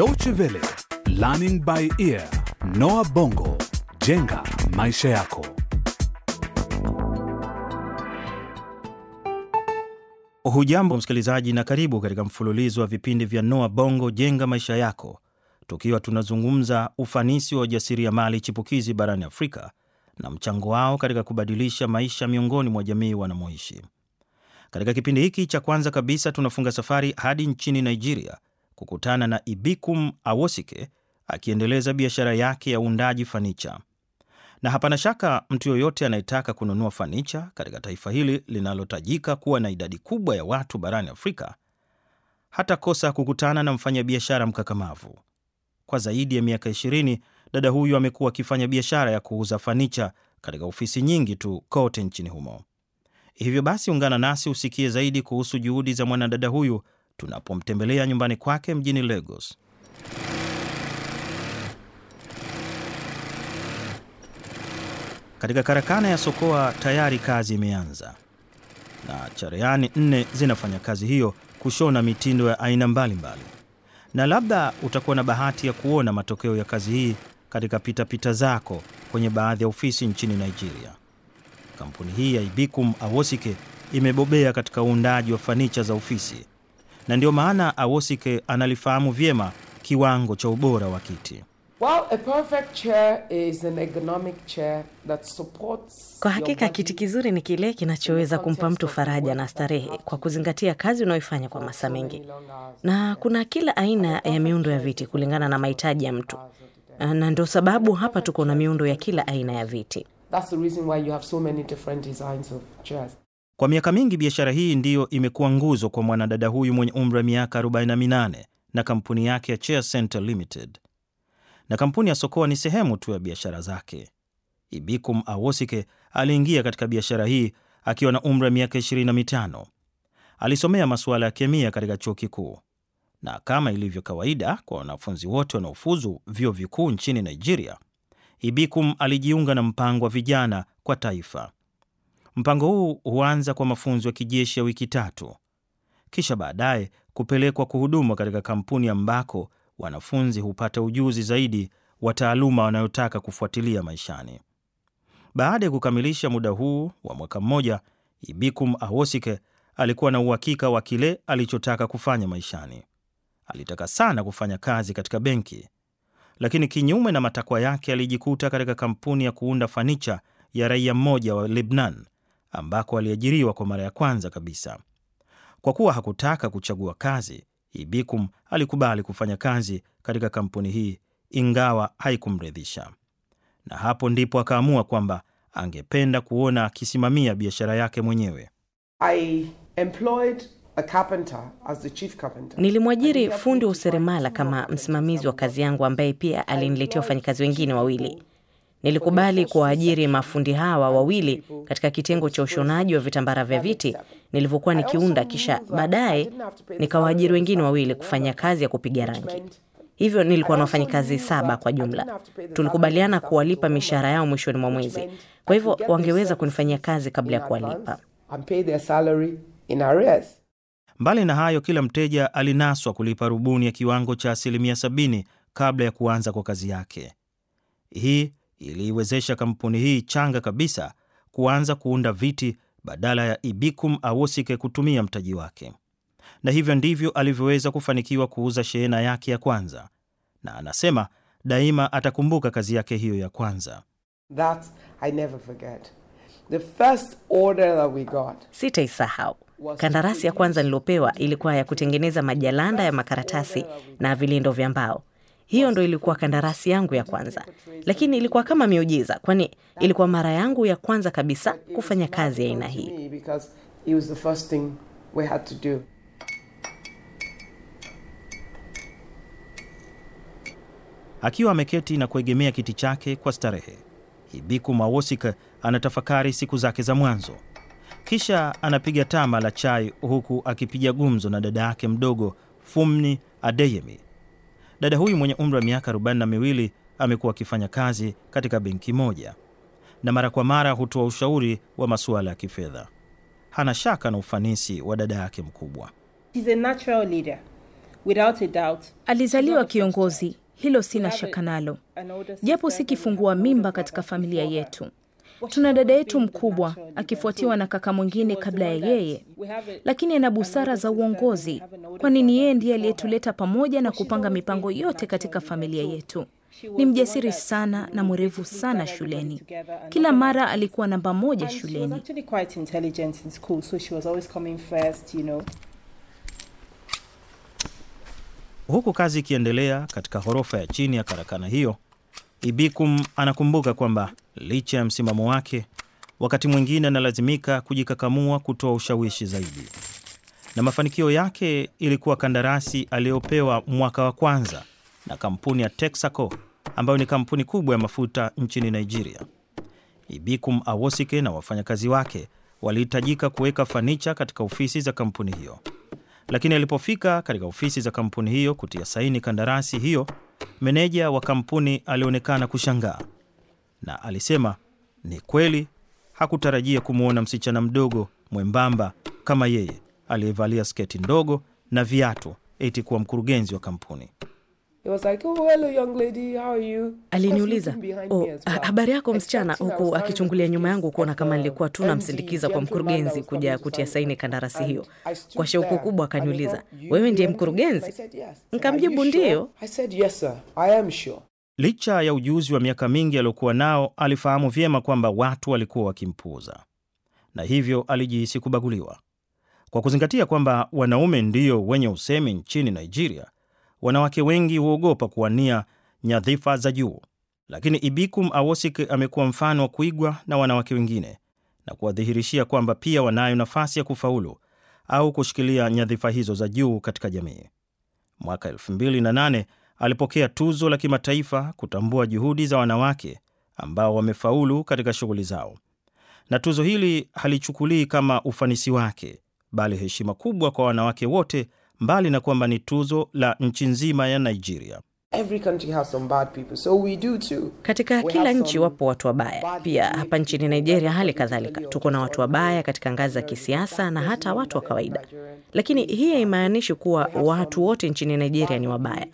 Deutsche Welle, Learning by Ear, Noah Bongo, jenga maisha yako. Hujambo msikilizaji, na karibu katika mfululizo wa vipindi vya Noa Bongo jenga maisha yako, tukiwa tunazungumza ufanisi wa ujasiriamali chipukizi barani Afrika na mchango wao katika kubadilisha maisha miongoni mwa jamii wanamoishi. Katika kipindi hiki cha kwanza kabisa, tunafunga safari hadi nchini Nigeria kukutana na Ibikum Awosike akiendeleza biashara yake ya uundaji fanicha. Na hapana shaka mtu yoyote anayetaka kununua fanicha katika taifa hili linalotajika kuwa na idadi kubwa ya watu barani Afrika hatakosa kukutana na mfanyabiashara mkakamavu. Kwa zaidi ya miaka 20 dada huyu amekuwa akifanya biashara ya kuuza fanicha katika ofisi nyingi tu kote nchini humo. Hivyo basi, ungana nasi usikie zaidi kuhusu juhudi za mwanadada huyu tunapomtembelea nyumbani kwake mjini Lagos. Katika karakana ya Sokoa tayari kazi imeanza na cherehani nne zinafanya kazi hiyo, kushona mitindo ya aina mbalimbali mbali. Na labda utakuwa na bahati ya kuona matokeo ya kazi hii katika pitapita zako kwenye baadhi ya ofisi nchini Nigeria. Kampuni hii ya Ibikum Awosike imebobea katika uundaji wa fanicha za ofisi, na ndio maana Awosike analifahamu vyema kiwango cha ubora wa kiti. Well, a perfect chair is an ergonomic chair that supports Kwa hakika kiti kizuri ni kile kinachoweza kumpa mtu faraja na starehe kwa kuzingatia kazi unayoifanya kwa masaa mengi, na kuna kila aina ya miundo ya viti kulingana na mahitaji ya mtu, na ndio sababu hapa tuko na miundo ya kila aina ya viti. That's the reason why you have so many different designs of chairs. Kwa miaka mingi biashara hii ndiyo imekuwa nguzo kwa mwanadada huyu mwenye umri wa miaka 48 na kampuni yake ya Chair Center Limited. Na kampuni ya Sokoa ni sehemu tu ya biashara zake. Ibikum Awosike aliingia katika biashara hii akiwa na umri wa miaka 25. Alisomea masuala ya kemia katika chuo kikuu, na kama ilivyo kawaida kwa wanafunzi wote wanaofuzu vyuo vikuu nchini Nigeria, Ibikum alijiunga na mpango wa vijana kwa taifa. Mpango huu huanza kwa mafunzo ya kijeshi ya wiki tatu, kisha baadaye kupelekwa kuhudumu katika kampuni ambako wanafunzi hupata ujuzi zaidi wa taaluma wanayotaka kufuatilia maishani. Baada ya kukamilisha muda huu wa mwaka mmoja, Ibikum Awosike alikuwa na uhakika wa kile alichotaka kufanya maishani. Alitaka sana kufanya kazi katika benki, lakini kinyume na matakwa yake, alijikuta katika kampuni ya kuunda fanicha ya raia mmoja wa Lebanon ambako aliajiriwa kwa mara ya kwanza kabisa. Kwa kuwa hakutaka kuchagua kazi, Ibikum alikubali kufanya kazi katika kampuni hii ingawa haikumridhisha, na hapo ndipo akaamua kwamba angependa kuona akisimamia biashara yake mwenyewe. I employed a carpenter as the chief carpenter. Nilimwajiri fundi wa useremala kama msimamizi wa kazi yangu, ambaye pia aliniletea wafanyakazi wengine wawili. Nilikubali kuwaajiri mafundi hawa wawili katika kitengo cha ushonaji wa vitambara vya viti nilivyokuwa nikiunda, kisha baadaye nikawaajiri wengine wawili kufanya kazi ya kupiga rangi. Hivyo nilikuwa na wafanyakazi saba kwa jumla. Tulikubaliana kuwalipa mishahara yao mwishoni mwa mwezi, kwa hivyo wangeweza kunifanyia kazi kabla ya kuwalipa. Mbali na hayo, kila mteja alinaswa kulipa rubuni ya kiwango cha asilimia sabini kabla ya kuanza kwa kazi yake. Hii iliiwezesha kampuni hii changa kabisa kuanza kuunda viti badala ya Ibikum Awosike kutumia mtaji wake, na hivyo ndivyo alivyoweza kufanikiwa kuuza shehena yake ya kwanza, na anasema daima atakumbuka kazi yake hiyo ya kwanza. That I never forget. The first order that we got Sitaisahau. Kandarasi ya kwanza niliopewa ilikuwa ya kutengeneza majalanda ya makaratasi na vilindo vya mbao. Hiyo ndo ilikuwa kandarasi yangu ya kwanza, lakini ilikuwa kama miujiza, kwani ilikuwa mara yangu ya kwanza kabisa kufanya kazi ya aina hii. Akiwa ameketi na kuegemea kiti chake kwa starehe, hibiku mawosik anatafakari siku zake za mwanzo. Kisha anapiga tama la chai huku akipiga gumzo na dada yake mdogo Fumni Adeyemi. Dada huyu mwenye umri wa miaka arobaini na miwili amekuwa akifanya kazi katika benki moja na mara kwa mara hutoa ushauri wa masuala ya kifedha. Hana shaka na ufanisi wa dada yake mkubwa. She's a natural leader. Without a doubt, Alizaliwa kiongozi, hilo sina shaka nalo, japo si kifungua mimba katika familia yetu. Tuna dada yetu mkubwa akifuatiwa na kaka mwingine kabla ya yeye, lakini ana busara za uongozi, kwani ni yeye ndiye aliyetuleta pamoja na kupanga mipango yote katika familia yetu. Ni mjasiri sana na mwerevu sana shuleni. Kila mara alikuwa namba moja shuleni. Huku kazi ikiendelea katika ghorofa ya chini ya karakana hiyo, Ibikum anakumbuka kwamba licha ya msimamo wake, wakati mwingine analazimika kujikakamua kutoa ushawishi zaidi, na mafanikio yake ilikuwa kandarasi aliyopewa mwaka wa kwanza na kampuni ya Texaco ambayo ni kampuni kubwa ya mafuta nchini Nigeria. Ibikum Awosike na wafanyakazi wake walihitajika kuweka fanicha katika ofisi za kampuni hiyo lakini alipofika katika ofisi za kampuni hiyo kutia saini kandarasi hiyo, meneja wa kampuni alionekana kushangaa na alisema ni kweli hakutarajia kumwona msichana mdogo mwembamba kama yeye aliyevalia sketi ndogo na viatu eti kuwa mkurugenzi wa kampuni. He was like, oh, hello, young lady, how are you? Of course, Aliniuliza, oh, well, habari yako msichana, huku akichungulia nyuma yangu kuona kama nilikuwa tu namsindikiza kwa mkurugenzi kuja kutia saini kandarasi hiyo. Kwa shauku kubwa akaniuliza, wewe ndiye mkurugenzi? I said, yes. He said, Nikamjibu, "Are you sure?" "Ndiyo." I said, yes, sir. I am sure. Licha ya ujuzi wa miaka mingi aliokuwa nao, alifahamu vyema kwamba watu walikuwa wakimpuuza na hivyo alijihisi kubaguliwa. Kwa kuzingatia kwamba wanaume ndio wenye usemi nchini Nigeria, wanawake wengi huogopa kuwania nyadhifa za juu. Lakini Ibikum Awosik amekuwa mfano wa kuigwa na wanawake wengine na kuwadhihirishia kwamba pia wanayo nafasi ya kufaulu au kushikilia nyadhifa hizo za juu katika jamii. Mwaka 2008 alipokea tuzo la kimataifa kutambua juhudi za wanawake ambao wamefaulu katika shughuli zao, na tuzo hili halichukulii kama ufanisi wake, bali heshima kubwa kwa wanawake wote, mbali na kwamba ni tuzo la nchi nzima ya Nigeria. Every country has some bad people, so we do too. Katika We kila nchi wapo watu wabaya. Pia hapa nchini Nigeria hali kadhalika, tuko na watu wabaya katika ngazi za kisiasa na hata watu wa kawaida. Lakini hii haimaanishi kuwa watu wote nchini Nigeria ni wabaya.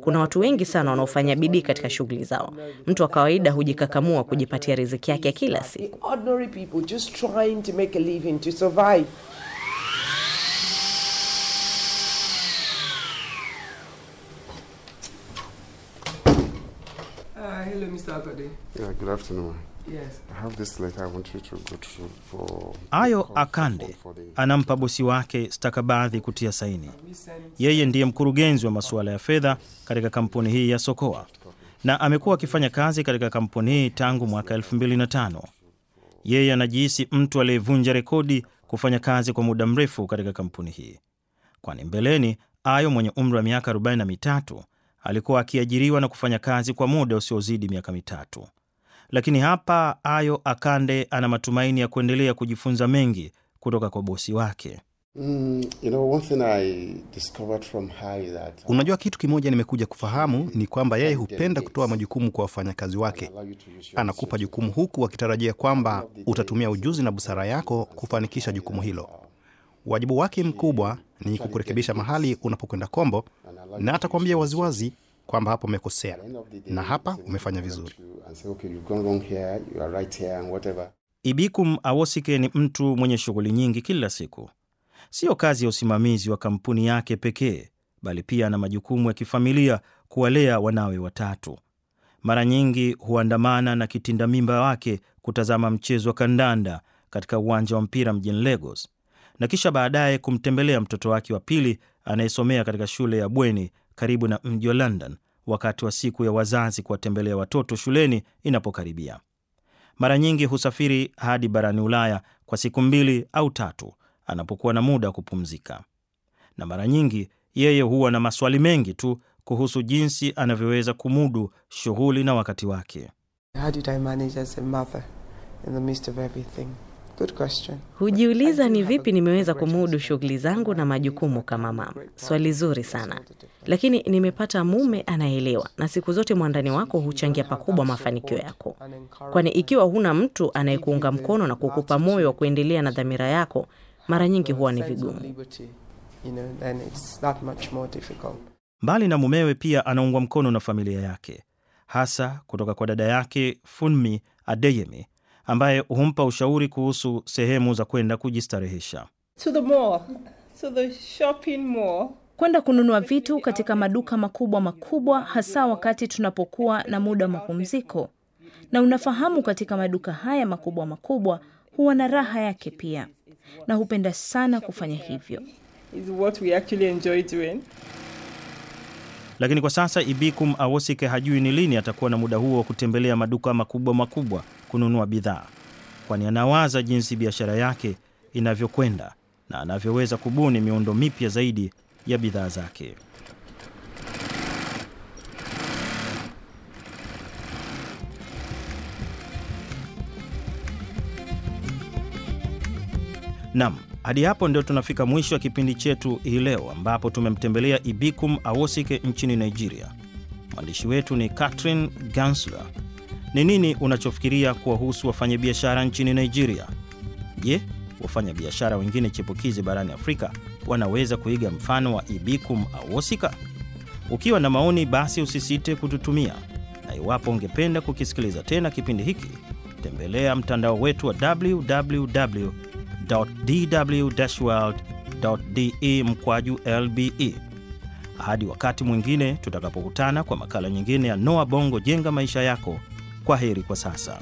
Kuna watu wengi sana wanaofanya bidii katika shughuli zao. Mtu wa kawaida hujikakamua kujipatia riziki yake kila siku. The ordinary people just trying to make a living to survive. Uh, hello, Mr. Akode. Yeah, good afternoon. Yes. I have this letter I want you to go through for. Ayo Akande anampa bosi wake stakabadhi kutia saini. Yeye ndiye mkurugenzi wa masuala ya fedha katika kampuni hii ya Sokoa na amekuwa akifanya kazi katika kampuni hii tangu mwaka 2005. Yeye anajihisi mtu aliyevunja rekodi kufanya kazi kwa muda mrefu katika kampuni hii, kwani mbeleni Ayo mwenye umri wa miaka 43 alikuwa akiajiriwa na kufanya kazi kwa muda usiozidi miaka mitatu. Lakini hapa Ayo Akande ana matumaini ya kuendelea kujifunza mengi kutoka kwa bosi wake. Mm, you know, one thing I discovered from her is that. uh, Unajua, kitu kimoja nimekuja kufahamu ni kwamba yeye hupenda kutoa majukumu kwa wafanyakazi wake. Anakupa jukumu huku akitarajia kwamba utatumia ujuzi na busara yako kufanikisha jukumu hilo. Wajibu wake mkubwa ni kukurekebisha mahali unapokwenda kombo, na atakwambia waziwazi kwamba hapo umekosea na hapa umefanya vizuri. Ibikum Awosike ni mtu mwenye shughuli nyingi kila siku. Siyo kazi ya usimamizi wa kampuni yake pekee, bali pia ana majukumu ya kifamilia kuwalea wanawe watatu. Mara nyingi huandamana na kitinda mimba wake kutazama mchezo wa kandanda katika uwanja wa mpira mjini Lagos, na kisha baadaye kumtembelea mtoto wake wa pili anayesomea katika shule ya bweni karibu na mji wa London wakati wa siku ya wazazi kuwatembelea watoto shuleni inapokaribia. Mara nyingi husafiri hadi barani Ulaya kwa siku mbili au tatu anapokuwa na muda wa kupumzika, na mara nyingi yeye huwa na maswali mengi tu kuhusu jinsi anavyoweza kumudu shughuli na wakati wake. How did I manage as a mother in the midst of everything? Good question. Hujiuliza ni vipi nimeweza kumudu shughuli zangu na majukumu kama mama. Swali zuri sana, lakini nimepata mume anaelewa, na siku zote mwandani wako huchangia pakubwa mafanikio yako, kwani ikiwa huna mtu anayekuunga mkono na kukupa moyo wa kuendelea na dhamira yako, mara nyingi huwa ni vigumu. liberty. you know, then it's that much more difficult. Mbali na mumewe, pia anaungwa mkono na familia yake, hasa kutoka kwa dada yake Funmi Adeyemi ambaye humpa ushauri kuhusu sehemu za kwenda kujistarehesha. To the mall, to the shopping mall. kwenda kununua vitu katika maduka makubwa makubwa, hasa wakati tunapokuwa na muda wa mapumziko. Na unafahamu, katika maduka haya makubwa makubwa huwa na raha yake pia, na hupenda sana kufanya hivyo. Is what we actually enjoy doing. Lakini kwa sasa Ibikum Awosike hajui ni lini atakuwa na muda huo wa kutembelea maduka makubwa makubwa kununua bidhaa, kwani anawaza jinsi biashara yake inavyokwenda na anavyoweza kubuni miundo mipya zaidi ya bidhaa zake. Nam, hadi hapo ndio tunafika mwisho wa kipindi chetu hii leo, ambapo tumemtembelea Ibikum Awosike nchini Nigeria. Mwandishi wetu ni Catherine Gansler. Ni nini unachofikiria kuwahusu wafanyabiashara nchini Nigeria? Je, wafanyabiashara wengine chipukizi barani Afrika wanaweza kuiga mfano wa Ibikum Awosika? Ukiwa na maoni, basi usisite kututumia, na iwapo ungependa kukisikiliza tena kipindi hiki, tembelea mtandao wetu wa www dw-world.de mkwaju lbe. Hadi wakati mwingine tutakapokutana kwa makala nyingine ya Noa Bongo, jenga maisha yako. Kwa heri kwa sasa.